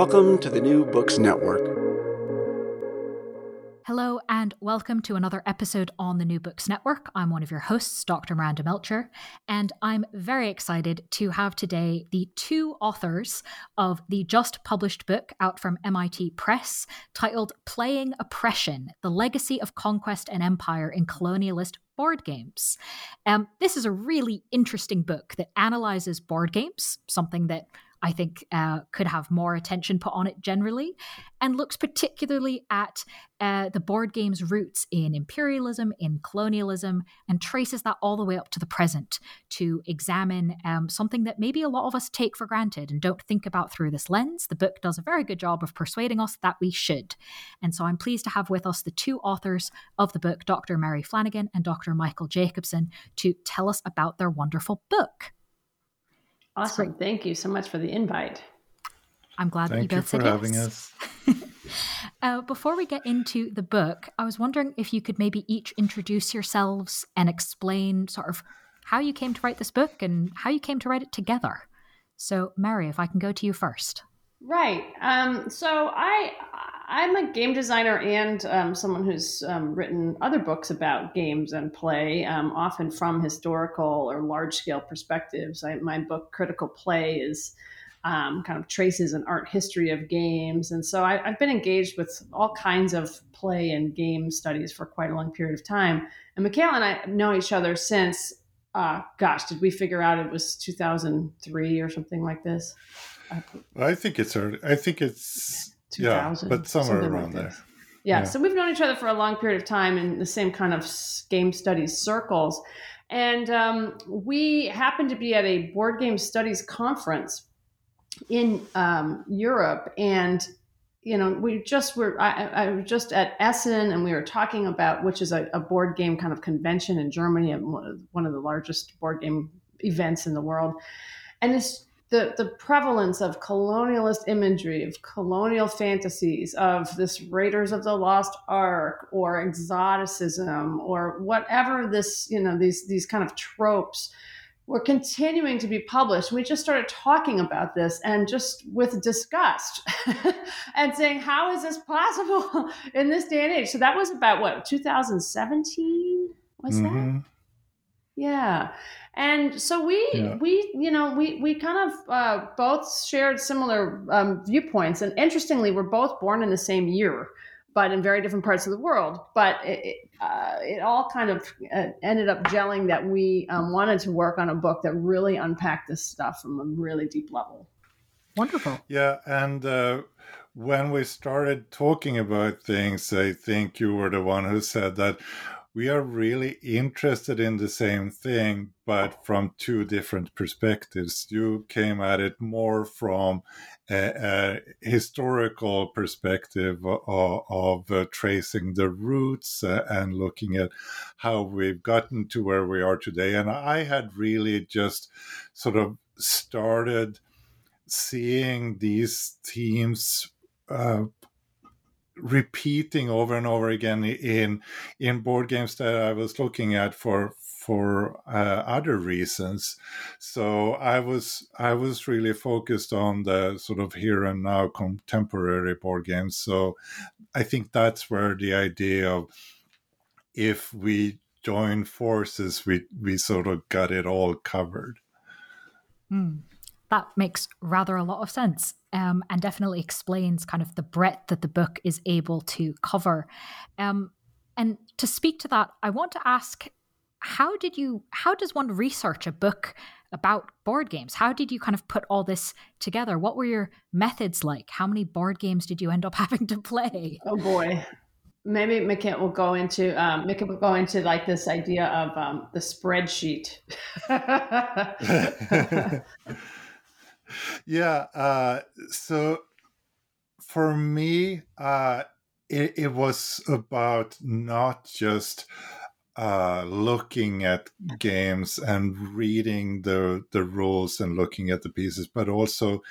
Welcome to the New Books Network. Hello, and welcome to another episode on the New Books Network. I'm one of your hosts, Dr. Miranda Melcher, and I'm very excited to have today the two authors of the just published book out from MIT Press titled Playing Oppression The Legacy of Conquest and Empire in Colonialist board games. Um, this is a really interesting book that analyzes board games, something that I think uh, could have more attention put on it generally, and looks particularly at uh, the board game's roots in imperialism, in colonialism, and traces that all the way up to the present to examine um, something that maybe a lot of us take for granted and don't think about through this lens. The book does a very good job of persuading us that we should. And so I'm pleased to have with us the two authors of the book, Dr. Mary Flanagan and Dr. Mikael Jakobsson, to tell us about their wonderful book. Awesome. Thank you so much for the invite. I'm glad Thank that you both you for said having yes. us. uh, before we get into the book, I was wondering if you could maybe each introduce yourselves and explain sort of how you came to write this book and how you came to write it together. So, Mary, if I can go to you first. Right. Um, so I I'm a game designer and um, someone who's um, written other books about games and play, um, often from historical or large scale perspectives. I, my book Critical Play is um, kind of traces an art history of games, and so I, I've been engaged with all kinds of play and game studies for quite a long period of time. And Mikael and I know each other since, uh, gosh, did we figure out it was 2003 or something like this? I think it's. I think it's yeah, but somewhere around like there. Yeah, yeah, so we've known each other for a long period of time in the same kind of game studies circles. And um, we happened to be at a board game studies conference in um, Europe. And, you know, we just were, I, I, was just at Essen and we were talking about, which is a, a board game kind of convention in Germany, and one of the largest board game events in the world. And it's the, the prevalence of colonialist imagery, of colonial fantasies, of this Raiders of the Lost Ark or exoticism or whatever this, you know, these these kind of tropes were continuing to be published. We just started talking about this and just with disgust and saying, how is this possible in this day and age? So that was about what, 2017? Was mm-hmm. that? Yeah. And so we yeah. we you know we we kind of uh, both shared similar um, viewpoints. And interestingly we're both born in the same year but in very different parts of the world. But it, it, uh, it all kind of uh, ended up gelling that we um, wanted to work on a book that really unpacked this stuff from a really deep level. Wonderful. Yeah. And uh, when we started talking about things i think you were the one who said that we are really interested in the same thing, but from two different perspectives. You came at it more from a, a historical perspective of, of uh, tracing the roots uh, and looking at how we've gotten to where we are today. And I had really just sort of started seeing these themes uh, repeating over and over again in in board games that I was looking at for for uh, other reasons. So I was I was really focused on the sort of here and now contemporary board games. So I think that's where the idea of if we join forces, we we sort of got it all covered. Mm that makes rather a lot of sense um, and definitely explains kind of the breadth that the book is able to cover. Um, and to speak to that, I want to ask how did you how does one research a book about board games? How did you kind of put all this together? What were your methods like? How many board games did you end up having to play? Oh boy. Maybe Mikit will go into um, Mikit will go into like this idea of um, the spreadsheet yeah. Uh, so for me, uh, it, it, was about not just uh, looking at games and reading the the rules and looking at the pieces, but also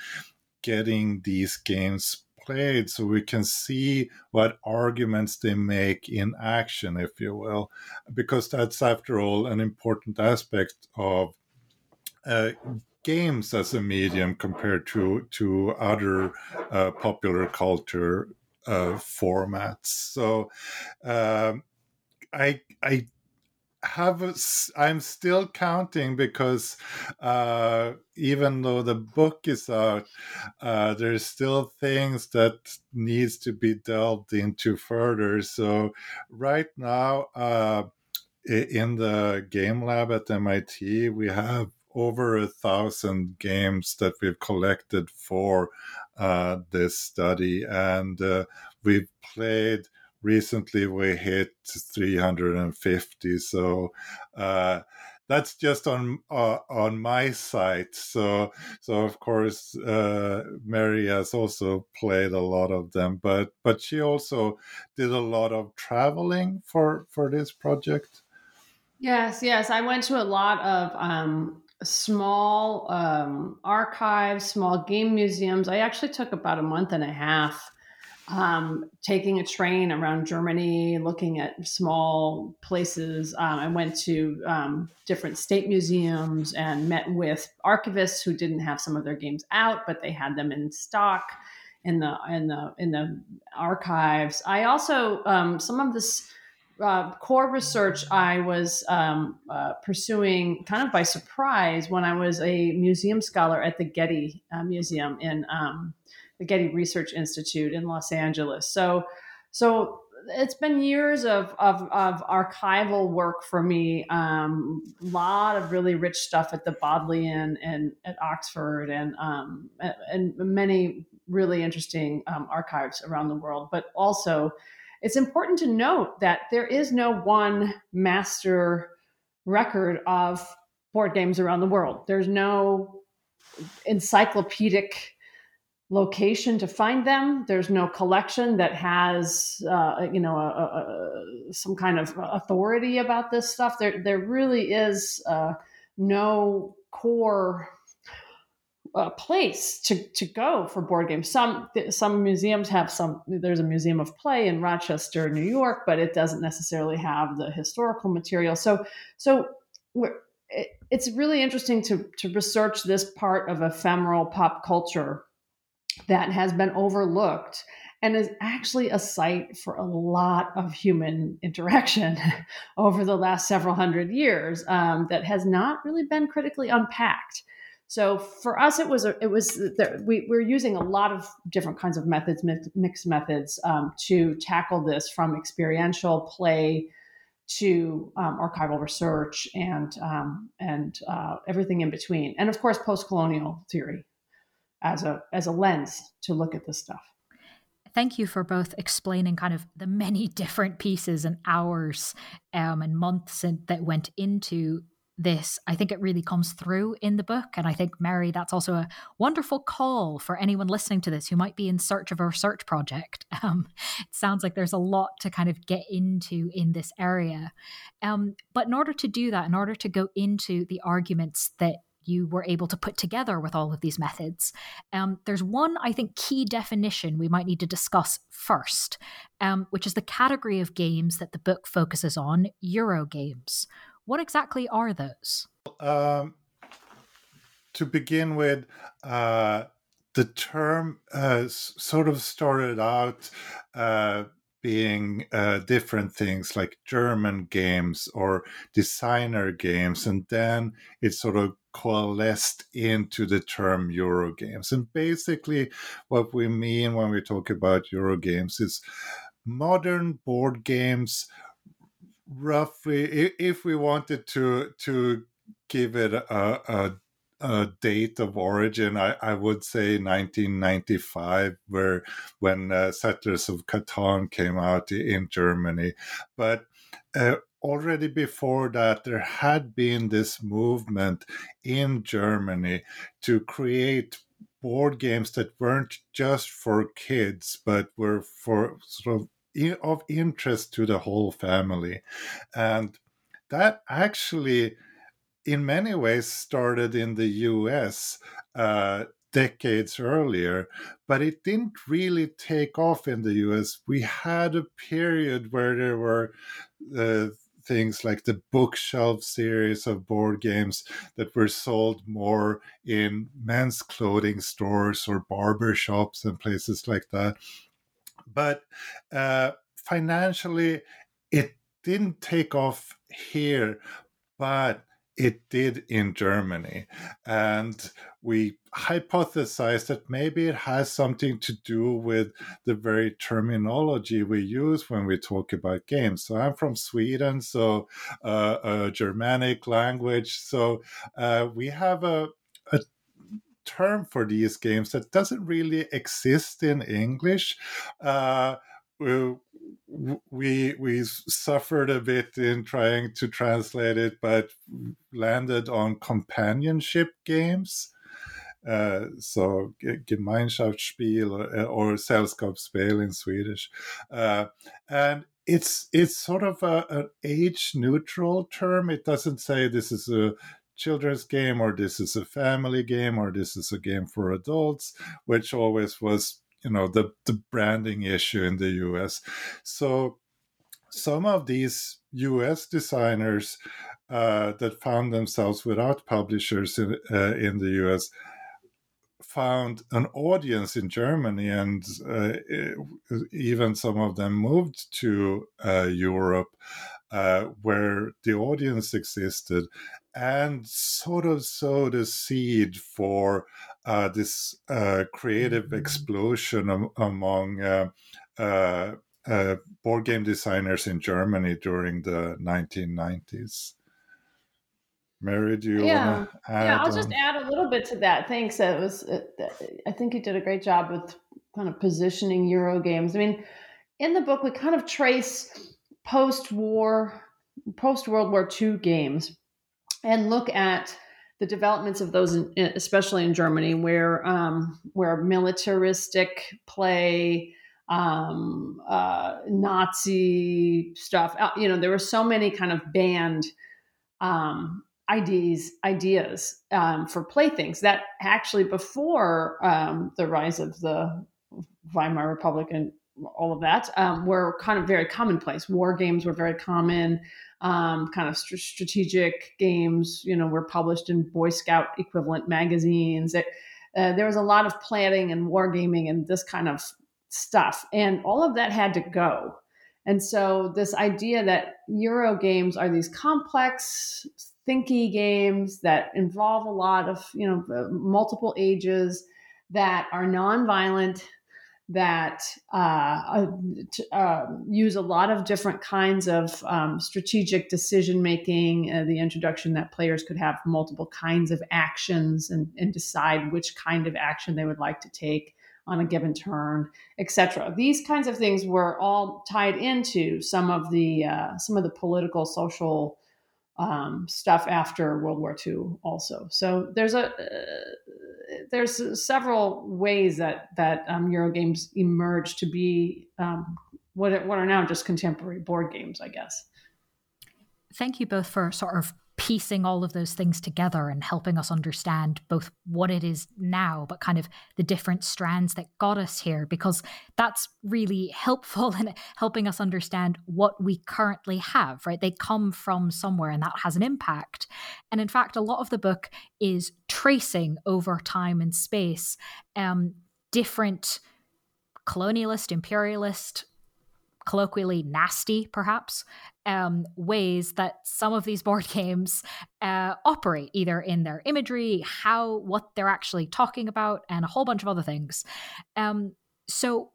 getting these games played so we can see what arguments they make in action, if you will, because that's after all an important aspect of uh, games as a medium compared to to other uh, popular culture uh, formats. So um, I I have a, I'm still counting because uh, even though the book is out, uh, there's still things that needs to be delved into further. So right now, uh, in the game lab at MIT, we have over a thousand games that we've collected for uh, this study, and uh, we've played. Recently, we hit 350. So uh, that's just on uh, on my site. So so of course, uh, Mary has also played a lot of them, but but she also did a lot of traveling for for this project. Yes, yes. I went to a lot of um, small um, archives, small game museums. I actually took about a month and a half um, taking a train around Germany, looking at small places. Um, I went to um, different state museums and met with archivists who didn't have some of their games out, but they had them in stock in the in the in the archives. I also um, some of this uh, core research I was um, uh, pursuing kind of by surprise when I was a museum scholar at the Getty uh, Museum in um, the Getty Research Institute in Los Angeles. So, so it's been years of, of, of archival work for me. A um, lot of really rich stuff at the Bodleian and at Oxford, and um, and many really interesting um, archives around the world, but also it's important to note that there is no one master record of board games around the world. There's no encyclopedic location to find them. There's no collection that has, uh, you know, a, a, some kind of authority about this stuff. There, there really is uh, no core uh, place to, to go for board games. Some some museums have some. There's a museum of play in Rochester, New York, but it doesn't necessarily have the historical material. So so it, it's really interesting to to research this part of ephemeral pop culture that has been overlooked and is actually a site for a lot of human interaction over the last several hundred years um, that has not really been critically unpacked. So for us, it was a, it was we we're using a lot of different kinds of methods, mixed methods, um, to tackle this from experiential play to um, archival research and um, and uh, everything in between, and of course post-colonial theory as a as a lens to look at this stuff. Thank you for both explaining kind of the many different pieces and hours um, and months that went into this, I think it really comes through in the book. And I think, Mary, that's also a wonderful call for anyone listening to this who might be in search of a research project. Um, it sounds like there's a lot to kind of get into in this area. Um, but in order to do that, in order to go into the arguments that you were able to put together with all of these methods. Um, there's one, I think, key definition we might need to discuss first, um, which is the category of games that the book focuses on Euro games. What exactly are those? Um, to begin with, uh, the term uh, sort of started out uh, being uh, different things like German games or designer games, and then it sort of coalesced into the term Euro games. And basically, what we mean when we talk about Euro games is modern board games. Roughly, if we wanted to to give it a, a uh, date of origin, I, I, would say 1995, where when uh, Settlers of Catan came out in Germany. But uh, already before that, there had been this movement in Germany to create board games that weren't just for kids, but were for sort of of interest to the whole family, and that actually in many ways started in the US uh, decades earlier, but it didn't really take off in the US. We had a period where there were uh, things like the bookshelf series of board games that were sold more in men's clothing stores or barber shops and places like that. But uh, financially, it didn't take off here, but it did in Germany. And we hypothesized that maybe it has something to do with the very terminology we use when we talk about games. So I'm from Sweden, so uh, a Germanic language. So uh, we have a, a term for these games that doesn't really exist in English. Uh, we we suffered a bit in trying to translate it, but landed on companionship games. Uh, so Gemeinschaftsspiel or, or Sällskapsspel in Swedish, uh, and it's it's sort of a, an age neutral term. It doesn't say this is a children's game or this is a family game or this is a game for adults, which always was you know the the branding issue in the US. So some of these US designers uh, that found themselves without publishers in, uh, in the US found an audience in Germany, and uh, even some of them moved to uh, Europe, uh, where the audience existed, and sort of sowed a seed for uh, this uh, creative mm-hmm. explosion am- among uh, uh, uh, board game designers in Germany during the 1990s. Mary, do you yeah. want to add? Yeah, I'll just add a little bit to that. Thanks. It was. I think you did a great job with kind of positioning Euro games. I mean, in the book, we kind of trace post-war, post-World War II games, and look at the developments of those, in, especially in Germany, where um, where militaristic play, um, uh, Nazi stuff. Uh, you know, there were so many kind of banned um, ideas ideas um, for playthings that actually before um, the rise of the Weimar Republic and all of that um, were kind of very commonplace. War games were very common um, kind of st- strategic games, you know, were published in Boy Scout equivalent magazines. It, uh, there was a lot of planning and wargaming and this kind of stuff. And all of that had to go. And so, this idea that Euro games are these complex, thinky games that involve a lot of, you know, multiple ages, that are nonviolent, that uh, uh, use a lot of different kinds of um, strategic decision making, uh, the introduction that players could have multiple kinds of actions and, and, decide which kind of action they would like to take on a given turn, etc. These kinds of things were all tied into some of the uh, some of the political, social um, stuff after World War II, also. So there's a uh, there's several ways that that um, emerge to be um, what what are now just contemporary board games, I guess. Thank you both for sort of piecing all of those things together and helping us understand both what it is now, but kind of the different strands that got us here, because that's really helpful in helping us understand what we currently have, right? They come from somewhere and that has an impact. And in fact, a lot of the book is tracing over time and space um, different colonialist, imperialist, colloquially nasty, perhaps, um, ways that some of these board games uh, operate, either in their imagery, how, what they're actually talking about, and a whole bunch of other things. Um, so,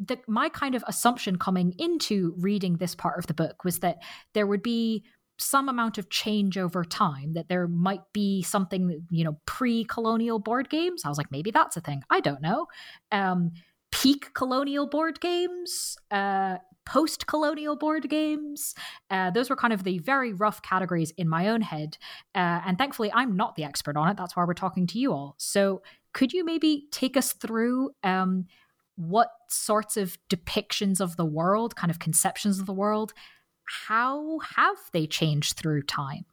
the, my kind of assumption coming into reading this part of the book was that there would be some amount of change over time that there might be something you know pre-colonial board games. I was like maybe that's a thing. I don't know. Um, peak colonial board games, uh, post colonial board games. Uh, those were kind of the very rough categories in my own head. Uh, and thankfully, I'm not the expert on it. That's why we're talking to you all. So, could you maybe take us through um, what sorts of depictions of the world, kind of conceptions of the world, how have they changed through time?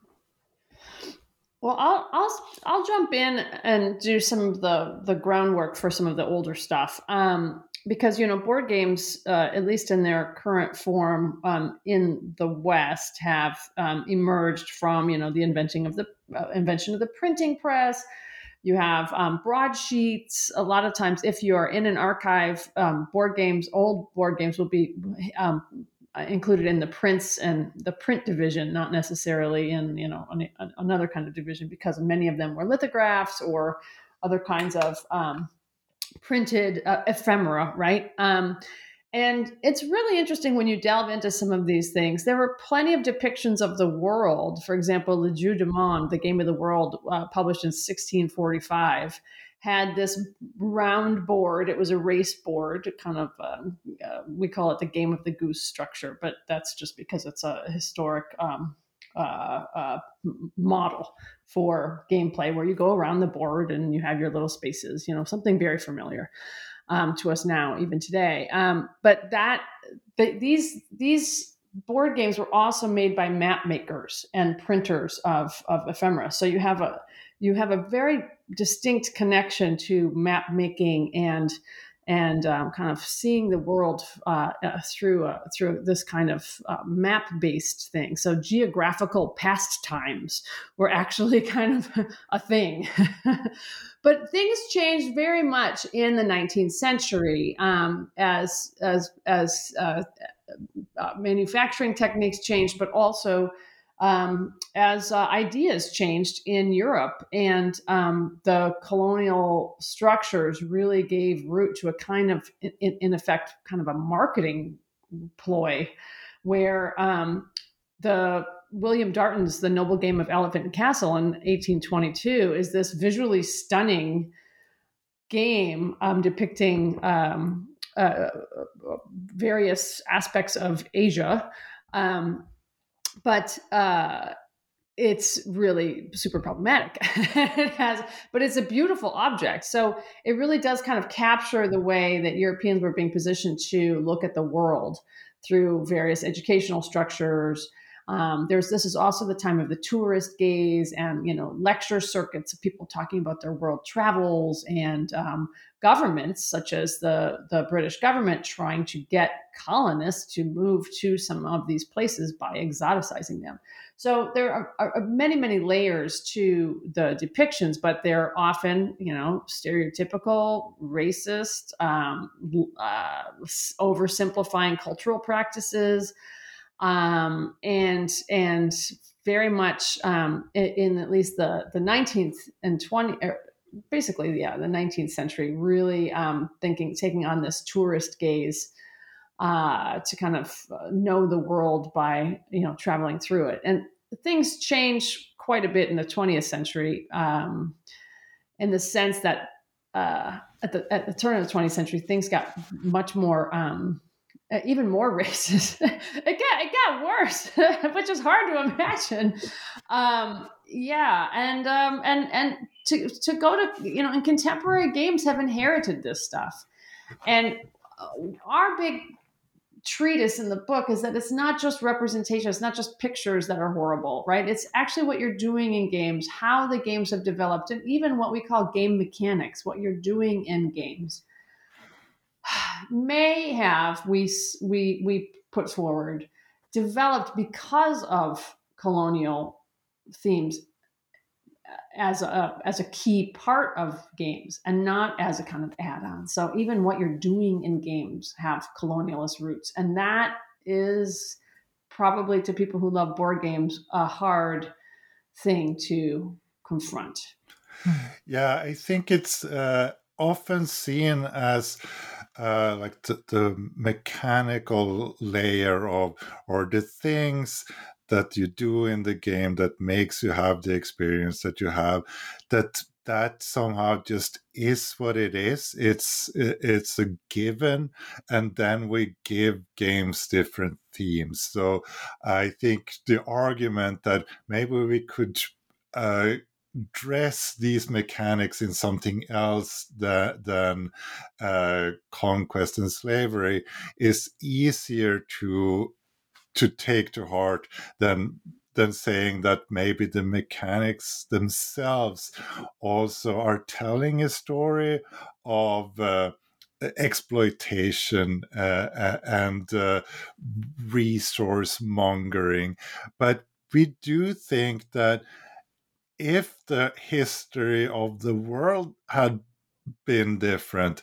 Well, I'll I'll I'll jump in and do some of the the groundwork for some of the older stuff. Um, because you know board games uh, at least in their current form um, in the west have um, emerged from you know the inventing of the uh, invention of the printing press you have um, broadsheets a lot of times if you are in an archive um, board games old board games will be um, included in the prints and the print division, not necessarily in you know an, another kind of division, because many of them were lithographs or other kinds of um, printed uh, ephemera, right? Um, and it's really interesting when you delve into some of these things. There were plenty of depictions of the world. For example, Le Jeu du Monde, the Game of the World, uh, published in 1645 had this round board. It was a race board, kind of, um, uh, we call it the game of the goose structure, but that's just because it's a historic um, uh, uh, model for gameplay where you go around the board and you have your little spaces, you know, something very familiar. Um, to us now, even today, um, but that the, these these board games were also made by map makers and printers of, of ephemera. So you have a you have a very distinct connection to map making and and um, kind of seeing the world uh, uh, through a, through this kind of uh, map based thing. So geographical pastimes were actually kind of a thing. but things changed very much in the 19th century um, as as as uh, uh, manufacturing techniques changed, but also um, as uh, ideas changed in Europe and um, the colonial structures really gave root to a kind of, in, in effect, kind of a marketing ploy where um, the William Darton's The Noble Game of Elephant and Castle in 1822 is this visually stunning game um, depicting um, uh, various aspects of Asia. Um, but uh, it's really super problematic. it has, but it's a beautiful object. So it really does kind of capture the way that Europeans were being positioned to look at the world through various educational structures. Um, there's this is also the time of the tourist gaze and you know lecture circuits of people talking about their world travels and um, governments such as the the British government trying to get colonists to move to some of these places by exoticizing them. So there are, are, many, many layers to the depictions, but they're often, you know, stereotypical, racist, um, uh, oversimplifying cultural practices, um, and and very much um, in, in, at least the the 19th and 20. Er, basically, yeah, the 19th century, really um, thinking, taking on this tourist gaze uh, to kind of uh, know the world by you know traveling through it. And things change quite a bit in the 20th century, um, in the sense that uh, at the at the turn of the 20th century, things got much more. Um, even more racist. it got it got worse, which is hard to imagine. Um, yeah, and um, and and to to go to you know, and contemporary games have inherited this stuff, and uh, our big treatise in the book is that it's not just representation, it's not just pictures that are horrible, right? It's actually what you're doing in games, how the games have developed, and even what we call game mechanics, what you're doing in games. May have we we we put forward developed because of colonial themes as a as a key part of games and not as a kind of add-on. So even what you're doing in games have colonialist roots, and that is probably to people who love board games a hard thing to confront. Yeah, I think it's uh, often seen as uh, like the, mechanical layer of or the things that you do in the game that makes you have the experience that you have that that somehow just is what it is. It's it's a given and then we give games different themes. So i think the argument that maybe we could uh, dress these mechanics in something else that, than uh, conquest and slavery is easier to to take to heart than than saying that maybe the mechanics themselves also are telling a story of uh, exploitation uh, and uh, resource mongering. But we do think that if the history of the world had been different,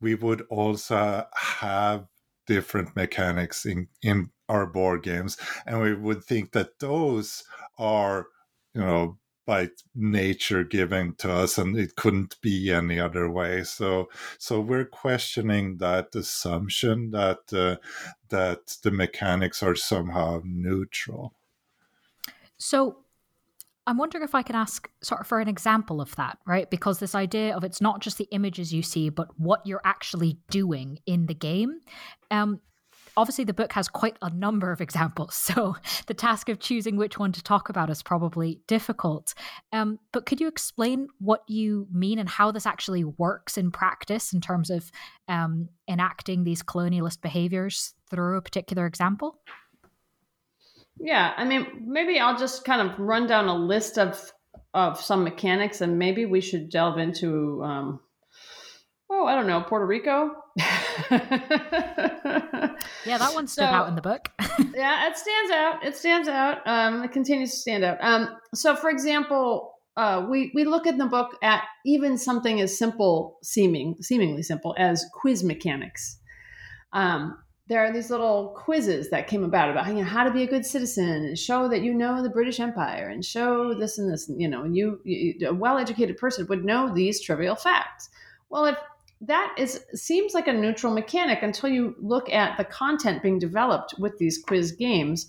we would also have different mechanics in, in our board games, and we would think that those are, you know, by nature given to us, and it couldn't be any other way. So, so we're questioning that assumption that uh, that the mechanics are somehow neutral. So I'm wondering if I can ask sort of for an example of that, right? Because this idea of it's not just the images you see, but what you're actually doing in the game. Um, obviously the book has quite a number of examples so the task of choosing which one to talk about is probably difficult um, but could you explain what you mean and how this actually works in practice in terms of um, enacting these colonialist behaviors through a particular example yeah i mean maybe i'll just kind of run down a list of of some mechanics and maybe we should delve into um, oh i don't know puerto rico yeah, that one stood so, out in the book. yeah, it stands out. It stands out. Um, it continues to stand out. Um, so, for example, uh, we we look in the book at even something as simple, seeming seemingly simple as quiz mechanics. Um, there are these little quizzes that came about about you know, how to be a good citizen and show that you know the British Empire and show this and this. You know, and you, you a well-educated person would know these trivial facts. Well, if that is seems like a neutral mechanic until you look at the content being developed with these quiz games.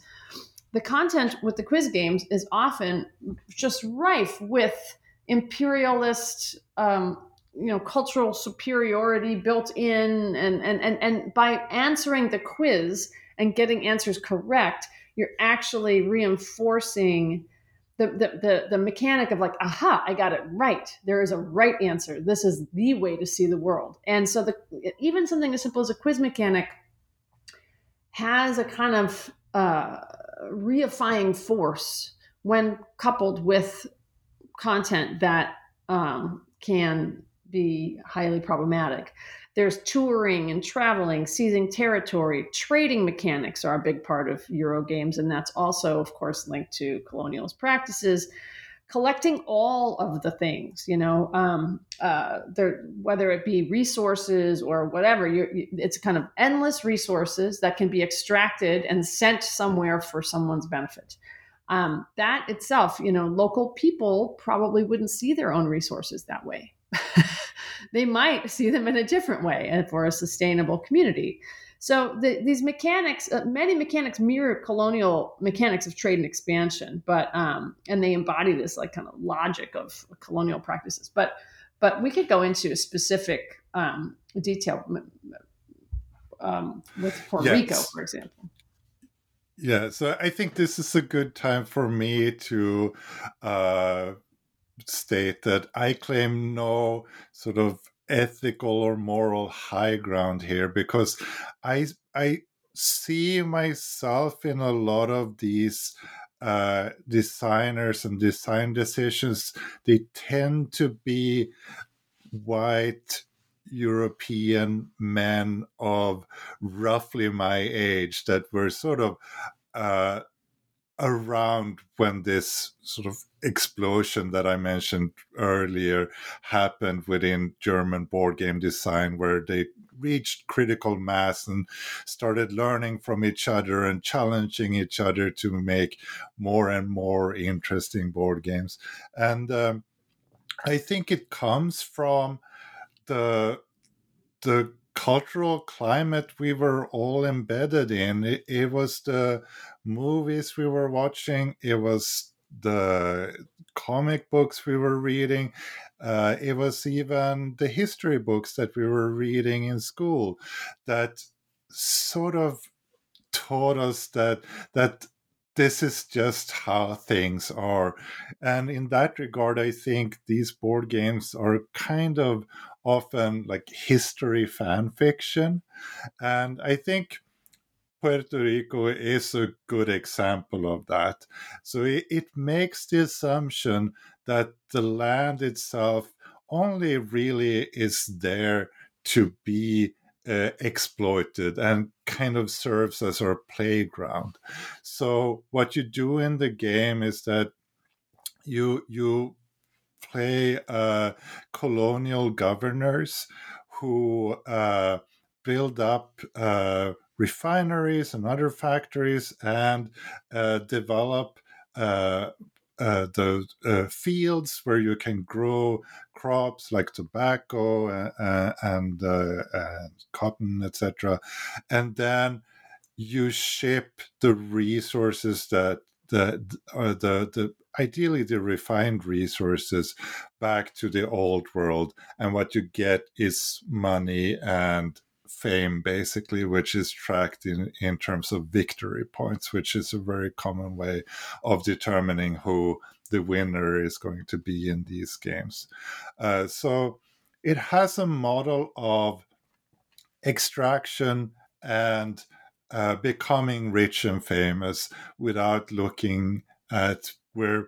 The content with the quiz games is often just rife with imperialist, um, you know, cultural superiority built in, and and and and by answering the quiz and getting answers correct, you're actually reinforcing the, the, the, the mechanic of like, aha, I got it right. There is a right answer. This is the way to see the world. And so the even something as simple as a quiz mechanic has a kind of uh, reifying force when coupled with content that um, can be highly problematic. There's touring and traveling, seizing territory, trading mechanics are a big part of Euro games, and that's also, of course, linked to colonialist practices. Collecting all of the things, you know, um, uh, there, whether it be resources or whatever, it's kind of endless resources that can be extracted and sent somewhere for someone's benefit. Um, that itself, you know, local people probably wouldn't see their own resources that way. they might see them in a different way and for a sustainable community. So the, these mechanics, uh, many mechanics mirror colonial mechanics of trade and expansion, but um, and they embody this like kind of logic of colonial practices. But but we could go into specific um, detail um, with Puerto yes. Rico, for example. Yeah, so I think this is a good time for me to uh, state that I claim no sort of ethical or moral high ground here because I I see myself in a lot of these uh, designers and design decisions. They tend to be white European men of roughly my age that were sort of uh, around when this sort of explosion that I mentioned earlier happened within German board game design, where they reached critical mass and started learning from each other and challenging each other to make more and more interesting board games. And um, I think it comes from the the cultural climate we were all embedded in. It, it, was the movies we were watching, it was the comic books we were reading, uh, it was even the history books that we were reading in school that sort of taught us that that this is just how things are. And in that regard, I think these board games are kind of often like history fan fiction. And I think Puerto Rico is a good example of that. So it, it makes the assumption that the land itself only really is there to be uh, exploited and kind of serves as our playground. So what you do in the game is that you you play uh, colonial governors who uh, build up uh, refineries and other factories and uh, develop uh, uh, the uh, fields where you can grow crops like tobacco uh, and, uh, and cotton, etc. And then you ship the resources that the, uh, the the ideally the refined resources back to the old world, and what you get is money and fame basically which is tracked in in terms of victory points which is a very common way of determining who the winner is going to be in these games. Uh, so it has a model of extraction and uh, becoming rich and famous without looking at where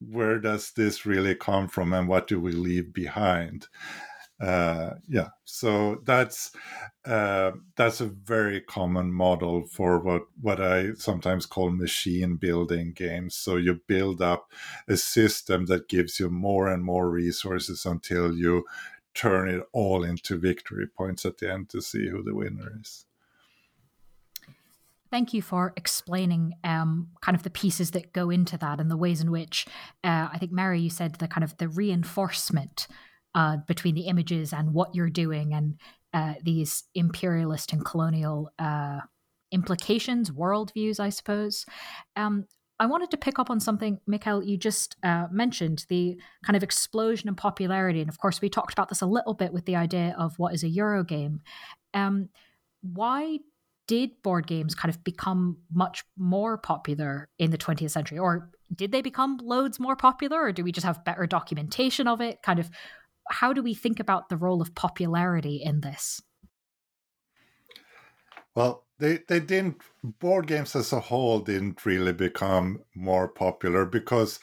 where does this really come from and what do we leave behind uh, yeah so that's uh, that's a very common model for what what i sometimes call machine building games. So you build up a system that gives you more and more resources until you turn it all into victory points at the end to see who the winner is. Thank you for explaining um, kind of the pieces that go into that and the ways in which uh, I think Mary, you said the kind of the reinforcement uh, between the images and what you're doing and uh, these imperialist and colonial uh, implications, worldviews, I suppose. Um, I wanted to pick up on something, Mikael, you just uh, mentioned the kind of explosion in popularity. And of course, we talked about this a little bit with the idea of what is a Euro game. Um, why did board games kind of become much more popular in the 20th century? Or did they become loads more popular? Or do we just have better documentation of it? Kind of how do we think about the role of popularity in this? Well, they, they didn't, board games as a whole didn't really become more popular because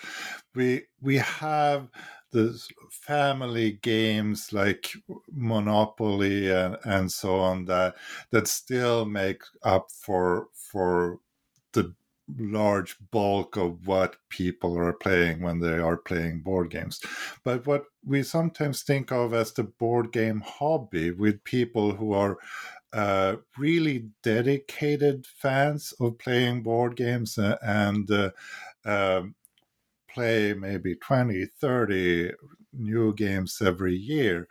we we have the family games like Monopoly and, and so on that that still make up for for the large bulk of what people are playing when they are playing board games. But what we sometimes think of as the board game hobby with people who are uh, really dedicated fans of playing board games uh, and uh, um, play maybe 20, 30 new games every year.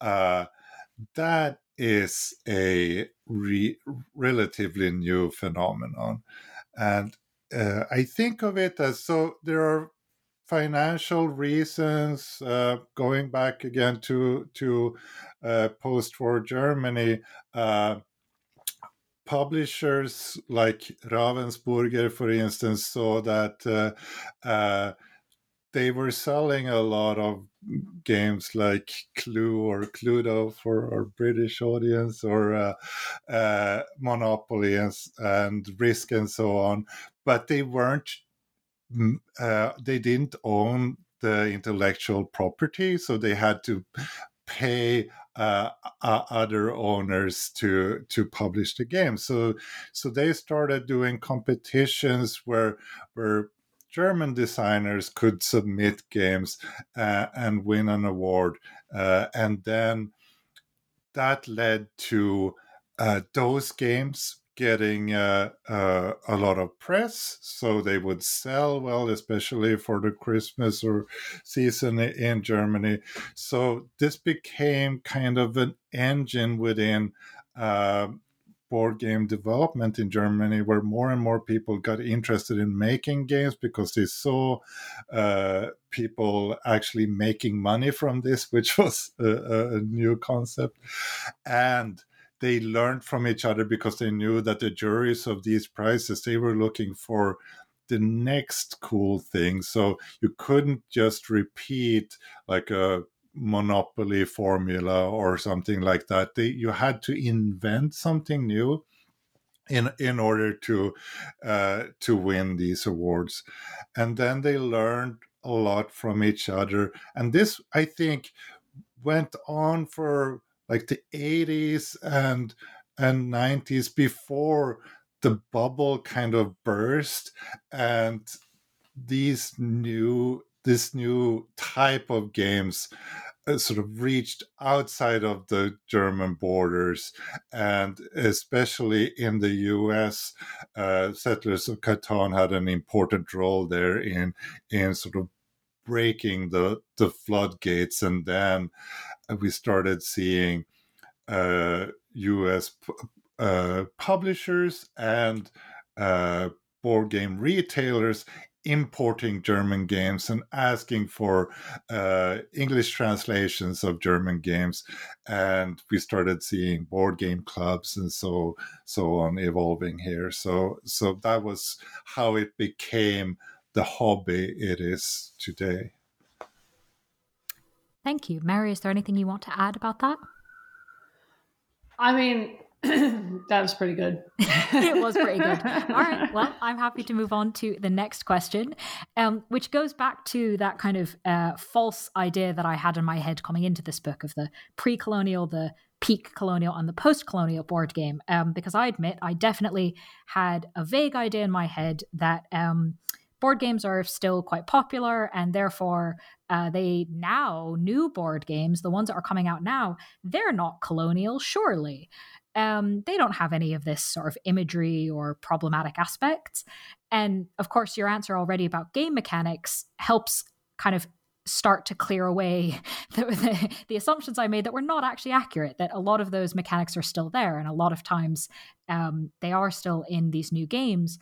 Uh, that is a re- relatively new phenomenon. And uh, I think of it as so there are financial reasons uh, going back again to to uh, post-war Germany. Uh, publishers like Ravensburger, for instance, saw that uh, uh, they were selling a lot of games like Clue or Cluedo for our British audience, or uh, uh, Monopoly and, and Risk and so on, but they weren't. Mm, uh, they didn't own the intellectual property, so they had to pay uh, uh, other owners to to publish the game. So so they started doing competitions where where German designers could submit games uh, and win an award, uh, and then that led to uh, those games getting uh, uh, a lot of press, so they would sell well, especially for the Christmas or season in Germany. So this became kind of an engine within uh, board game development in Germany, where more and more people got interested in making games because they saw uh, people actually making money from this, which was a, a new concept, and they learned from each other because they knew that the juries of these prizes they were looking for the next cool thing. So you couldn't just repeat like a monopoly formula or something like that. They, you had to invent something new in in order to uh, to win these awards. And then they learned a lot from each other. And this i think went on for like the 80s and and 90s before the bubble kind of burst and these new this new type of games sort of reached outside of the German borders, and especially in the U.S., uh, Settlers of Catan had an important role there in in sort of breaking the the floodgates, and then we started seeing uh, U.S. Uh, publishers and uh, board game retailers importing German games and asking for uh, English translations of German games, and we started seeing board game clubs and so so on evolving here. So so that was how it became the hobby it is today. Thank you. Mary, is there anything you want to add about that? I mean, that was pretty good. it was pretty good. All right. Well, I'm happy to move on to the next question, um, which goes back to that kind of uh, false idea that I had in my head coming into this book of the pre colonial, the peak colonial, and the post colonial board game. Um, because I admit I definitely had a vague idea in my head that. Um, board games are still quite popular and therefore uh, they now new board games the ones that are coming out now they're not colonial surely um, they don't have any of this sort of imagery or problematic aspects and of course your answer already about game mechanics helps kind of start to clear away the, the, the, assumptions I made that were not actually accurate, that a lot of those mechanics are still there. And a lot of times um, they are still in these new games.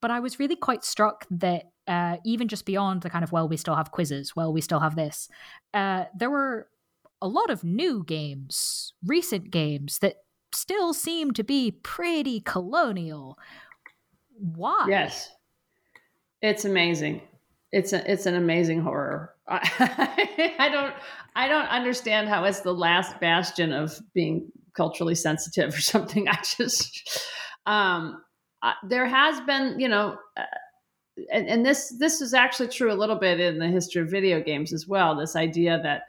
But I was really quite struck that uh, even just beyond the kind of, well, we still have quizzes, well, we still have this, uh, there were a lot of new games, recent games that still seem to be pretty colonial. Why? Yes. It's amazing. It's a, it's an amazing horror. I, I don't I don't understand how it's the last bastion of being culturally sensitive or something. I just um there has been, you know, uh, and, and this this is actually true a little bit in the history of video games as well. This idea that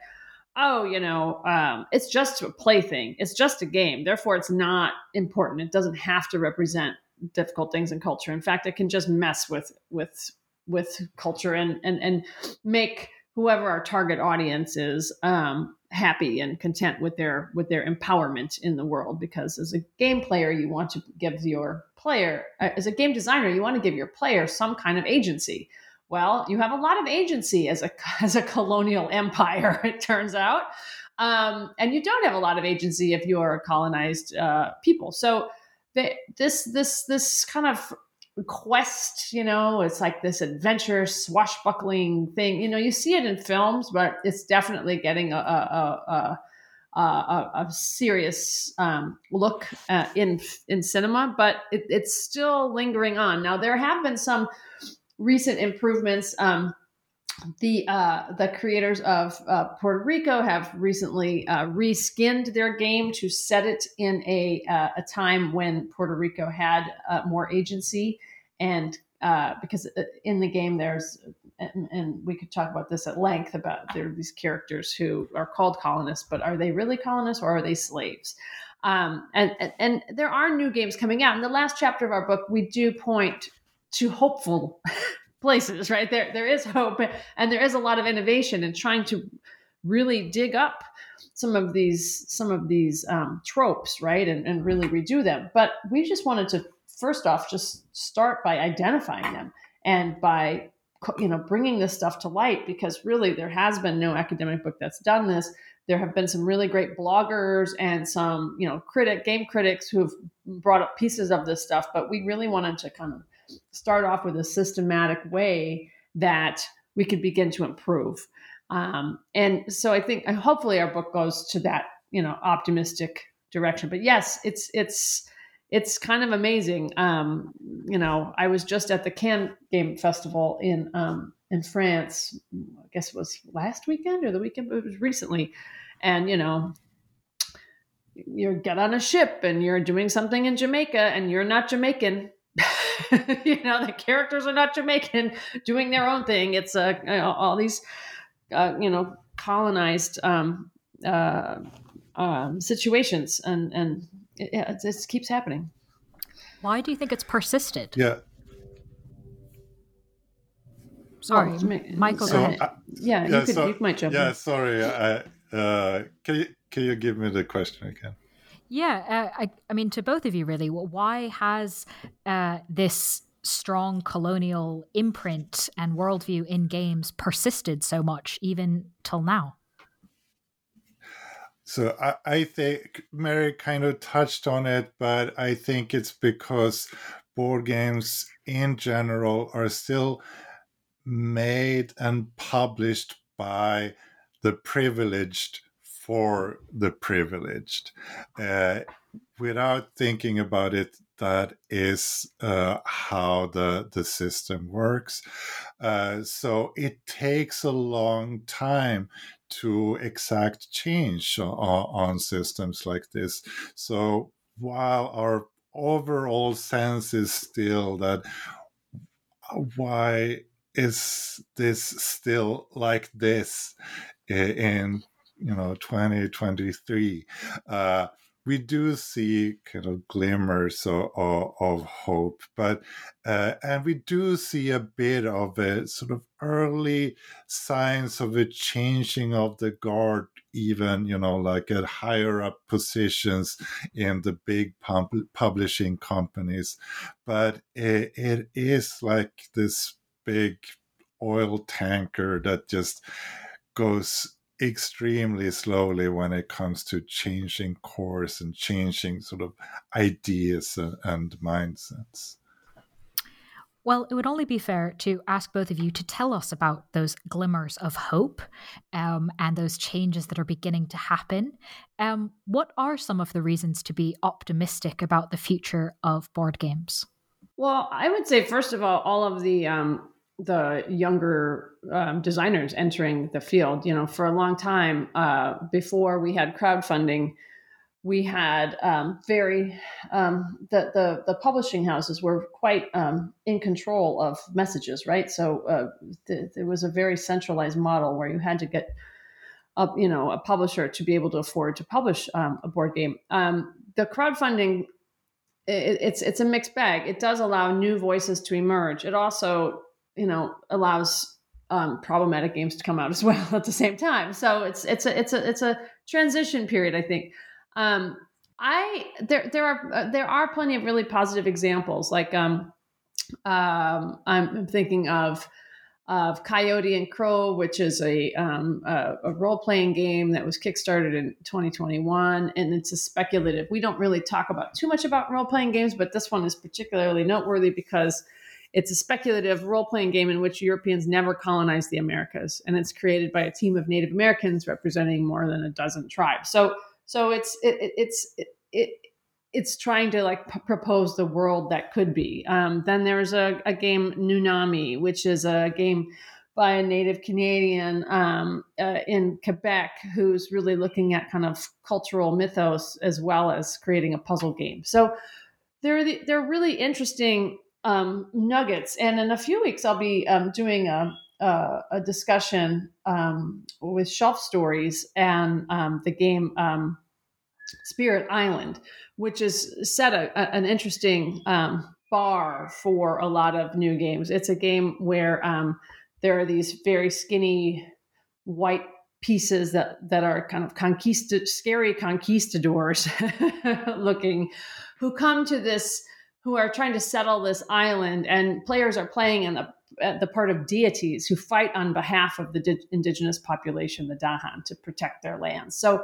oh, you know, um, it's just a plaything. It's just a game. Therefore, it's not important. It doesn't have to represent difficult things in culture. In fact, it can just mess with with with culture and and and make whoever our target audience is um, happy and content with their with their empowerment in the world because as a game player you want to give your player uh, as a game designer you want to give your player some kind of agency well you have a lot of agency as a as a colonial empire it turns out. Um, and you don't have a lot of agency if you are a colonized uh, people. So the, this this this kind of quest you know it's like this adventure swashbuckling thing. You know you see it in films but it's definitely getting a, a, a, a, a serious um, look uh, in in cinema but it, it's still lingering on. Now there have been some recent improvements um, the uh, the creators of uh, Puerto Rico have recently uh, reskinned their game to set it in a uh, a time when Puerto Rico had uh, more agency, and uh, because in the game there's and, and, we could talk about this at length about there are these characters who are called colonists, but are they really colonists or are they slaves? Um, and, and and there are new games coming out. In the last chapter of our book, we do point to hopeful places, right? There, there is hope and there is a lot of innovation and in trying to really dig up some of these, some of these um, tropes, right? And, and really redo them. But we just wanted to, first off, just start by identifying them and by, you know, bringing this stuff to light because really there has been no academic book that's done this. There have been some really great bloggers and some, you know, critic, game critics who have brought up pieces of this stuff, but we really wanted to kind of start off with a systematic way that we could begin to improve. Um, and so I think hopefully our book goes to that, you know, optimistic direction. But yes, it's it's it's kind of amazing. Um, you know, I was just at the Cannes Game Festival in um, in France. I guess it was last weekend or the weekend, but it was recently. And you know, you get on a ship and you're doing something in Jamaica, and you're not Jamaican, you know, the characters are not Jamaican doing their own thing. It's uh, you know, all these, uh, you know, colonized um, uh, um, situations, and and it, it, it keeps happening. Why do you think it's persisted? Yeah. Sorry, well, Mikael. So, uh, yeah, yeah, you could. So, you might jump. Yeah, in. sorry. I, uh, can you can you give me the question again? Yeah, uh, I, I mean, to both of you, really, why has uh, this strong colonial imprint and worldview in games persisted so much, even till now? So I, I think Mary kind of touched on it, but I think it's because board games in general are still made and published by the privileged for the privileged. Uh, without thinking about it, that is uh, how the, the system works. Uh, so it takes a long time to exact change on, on systems like this. So while our overall sense is still that why is this still like this in you know 2023 uh, we do see kind of glimmers of, of, of hope but uh, and we do see a bit of a sort of early signs of a changing of the guard even you know like at higher up positions in the big pub- publishing companies. But it, it is like this big oil tanker that just goes extremely slowly when it comes to changing course and changing sort of ideas and, and mindsets. Well, it would only be fair to ask both of you to tell us about those glimmers of hope um, and those changes that are beginning to happen. Um, what are some of the reasons to be optimistic about the future of board games? Well, I would say, first of all, all of the um, the younger um, designers entering the field. You know, for a long time uh, before we had crowdfunding, we had um, very um, the, the the publishing houses were quite um, in control of messages, right? So uh, th- was a very centralized model where you had to get a you know a publisher to be able to afford to publish um, a board game. Um, the crowdfunding it, it's it's a mixed bag. It does allow new voices to emerge. It also you know allows um, problematic games to come out as well at the same time. So it's it's a it's a it's a transition period, I think. Um, I there there are uh, there are plenty of really positive examples. Like um, um, I'm thinking of of Coyote and Crow, which is a um, a, a role playing game that was kickstarted in 2021, and it's a speculative. We don't really talk about too much about role playing games, but this one is particularly noteworthy because it's a speculative role playing game in which Europeans never colonized the Americas, and it's created by a team of Native Americans representing more than a dozen tribes. So, so it's it, it's it, it it's trying to like p- propose the world that could be. Um, then there's a, a game Nunami, which is a game by a native Canadian um, uh, in Quebec who's really looking at kind of cultural mythos as well as creating a puzzle game. So they're the, they're really interesting um, nuggets. And in a few weeks, I'll be um, doing a, a, a discussion um, with Shelf Stories and um, the game um, Spirit Island, which is set a, a, an interesting um, bar for a lot of new games. It's a game where there are these very skinny white pieces that that are kind of conquista- scary conquistadors looking who come to this who are trying to settle this island and players are playing in the the part of deities who fight on behalf of the di- indigenous population the dahan to protect their lands so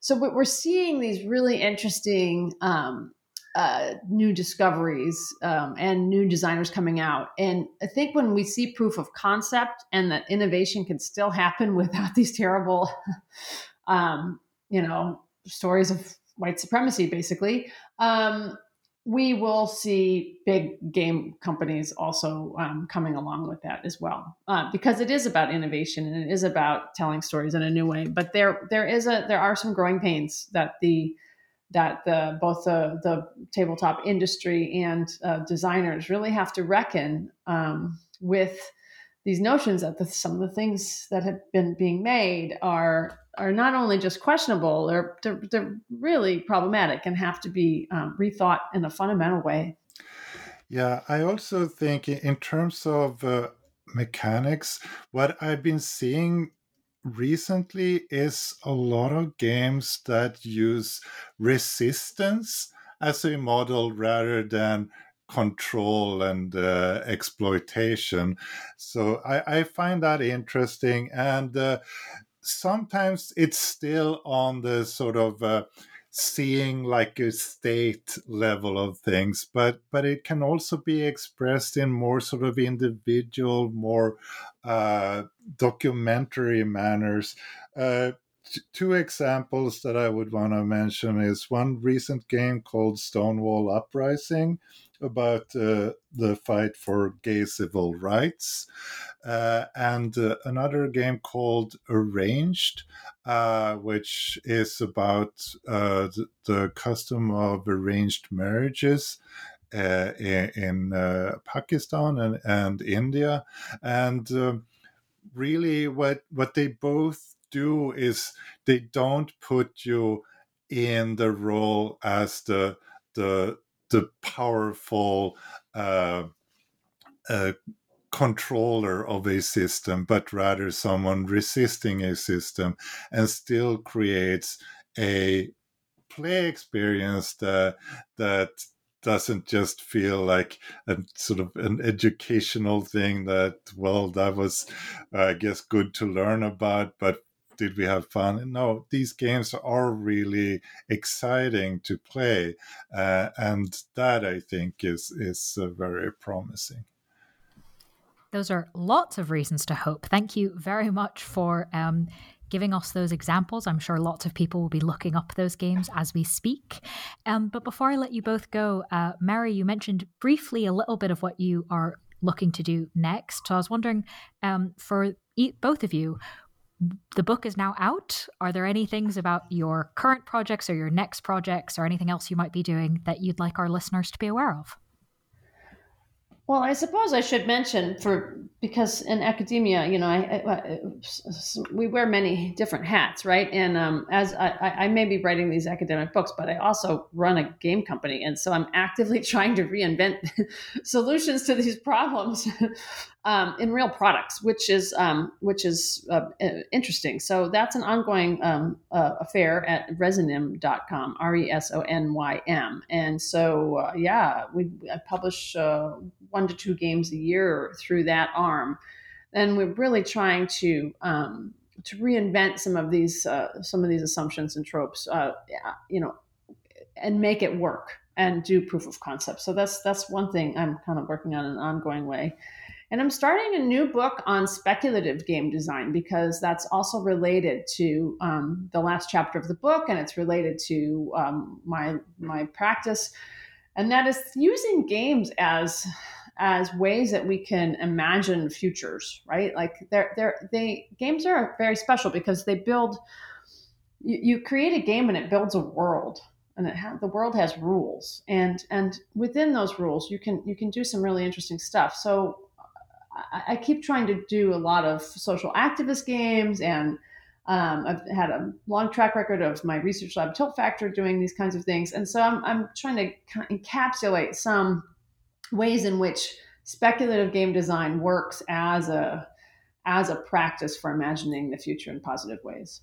so we're seeing these really interesting um, uh, new discoveries um, and new designers coming out. And I think when we see proof of concept and that innovation can still happen without these terrible, um, you know, stories of white supremacy, basically, um, we will see big game companies also um, coming along with that as well, uh, because it is about innovation and it is about telling stories in a new way. But there, there is a there are some growing pains that the that the both the, the tabletop industry and uh, designers really have to reckon um, with these notions that the, some of the things that have been being made are are not only just questionable they're they're, they're really problematic and have to be um, rethought in a fundamental way yeah i also think in terms of uh, mechanics what i've been seeing recently is a lot of games that use resistance as a model rather than control and uh, exploitation. So I, I, find that interesting. And uh, sometimes it's still on the sort of uh, seeing like a state level of things but but it can also be expressed in more sort of individual more uh, documentary manners. Uh, two examples that I would want to mention is one recent game called Stonewall Uprising about uh, the fight for gay civil rights, uh, and uh, another game called Arranged, uh, which is about uh, the, the, custom of arranged marriages. Uh, in, in Pakistan and, and India, and um, really, what what they both do is they don't put you in the role as the the the powerful uh, uh, controller of a system, but rather someone resisting a system and still creates a play experience that that doesn't just feel like a sort of an educational thing that well that was uh, i guess good to learn about but did we have fun? No, these games are really exciting to play, uh, and that I think is is uh, very promising. Those are lots of reasons to hope. Thank you very much for um, giving us those examples. I'm sure lots of people will be looking up those games as we speak. Um, but before I let you both go, uh, Mary, you mentioned briefly a little bit of what you are looking to do next. So I was wondering um, for both of you, the book is now out. Are there any things about your current projects or your next projects or anything else you might be doing that you'd like our listeners to be aware of? Well, I suppose I should mention for because in academia, you know, I, I, we wear many different hats, right? And um, as I, I, may be writing these academic books, but I also run a game company, and so I'm actively trying to reinvent solutions to these problems um, in real products, which is um, which is uh, interesting. So that's an ongoing um, uh, affair at resonym.com, R E S O N Y M. And so uh, yeah, we I publish uh, one to two games a year through that arm, and we're really trying to um, to reinvent some of these uh, some of these assumptions and tropes, uh, you know, and make it work and do proof of concept. So that's that's one thing I'm kind of working on in an ongoing way. And I'm starting a new book on speculative game design because that's also related to um, the last chapter of the book, and it's related to um, my my practice, and that is using games as as ways that we can imagine futures, right? Like they're they're they games are very special because they build you, you create a game and it builds a world and it ha- the world has rules. And and within those rules you can you can do some really interesting stuff. So I, I keep trying to do a lot of social activist games and um, I've had a long track record of my research lab Tiltfactor doing these kinds of things, and so I'm, I'm trying to encapsulate some ways in which speculative game design works as a as a practice for imagining the future in positive ways.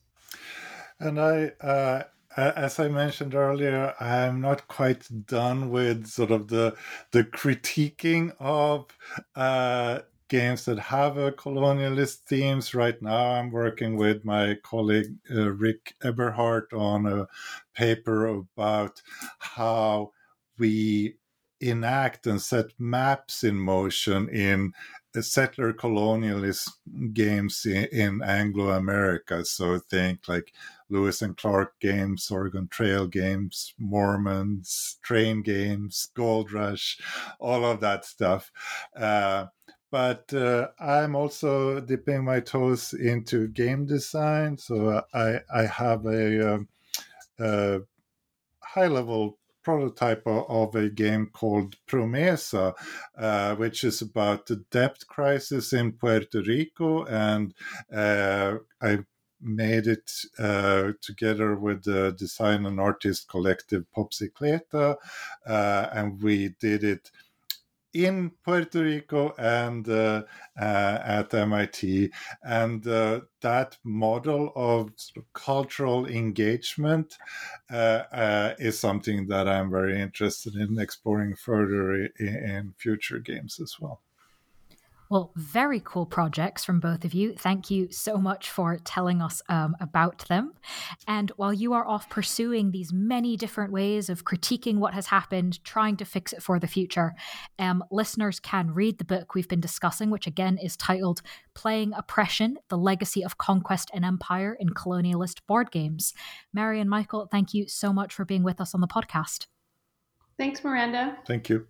And I, uh, as I mentioned earlier, I'm not quite done with sort of the the critiquing of uh, games that have a colonialist themes. Right now, I'm working with my colleague uh, Rick Eberhardt on a paper about how we enact and set maps in motion in settler colonialist games in, in Anglo America. So think like Lewis and Clark games, Oregon Trail games, Mormons, train games, Gold Rush, all of that stuff. Uh, but uh, I'm also dipping my toes into game design. So I I have a, um, a high level prototype of a game called Promesa, uh, which is about the debt crisis in Puerto Rico, and uh, I made it uh, together with the design and artist collective Popsicleta, uh, and we did it in Puerto Rico and uh, uh, at MIT. And uh, that model of, cultural engagement uh, uh, is something that I'm very interested in exploring further in, in future games as well. Well, very cool projects from both of you. Thank you so much for telling us um, about them. And while you are off pursuing these many different ways of critiquing what has happened, trying to fix it for the future, um, listeners can read the book we've been discussing, which again is titled Playing Oppression The Legacy of Conquest and Empire in Colonialist Board Games. Mary and Mikael, thank you so much for being with us on the podcast. Thanks, Miranda. Thank you.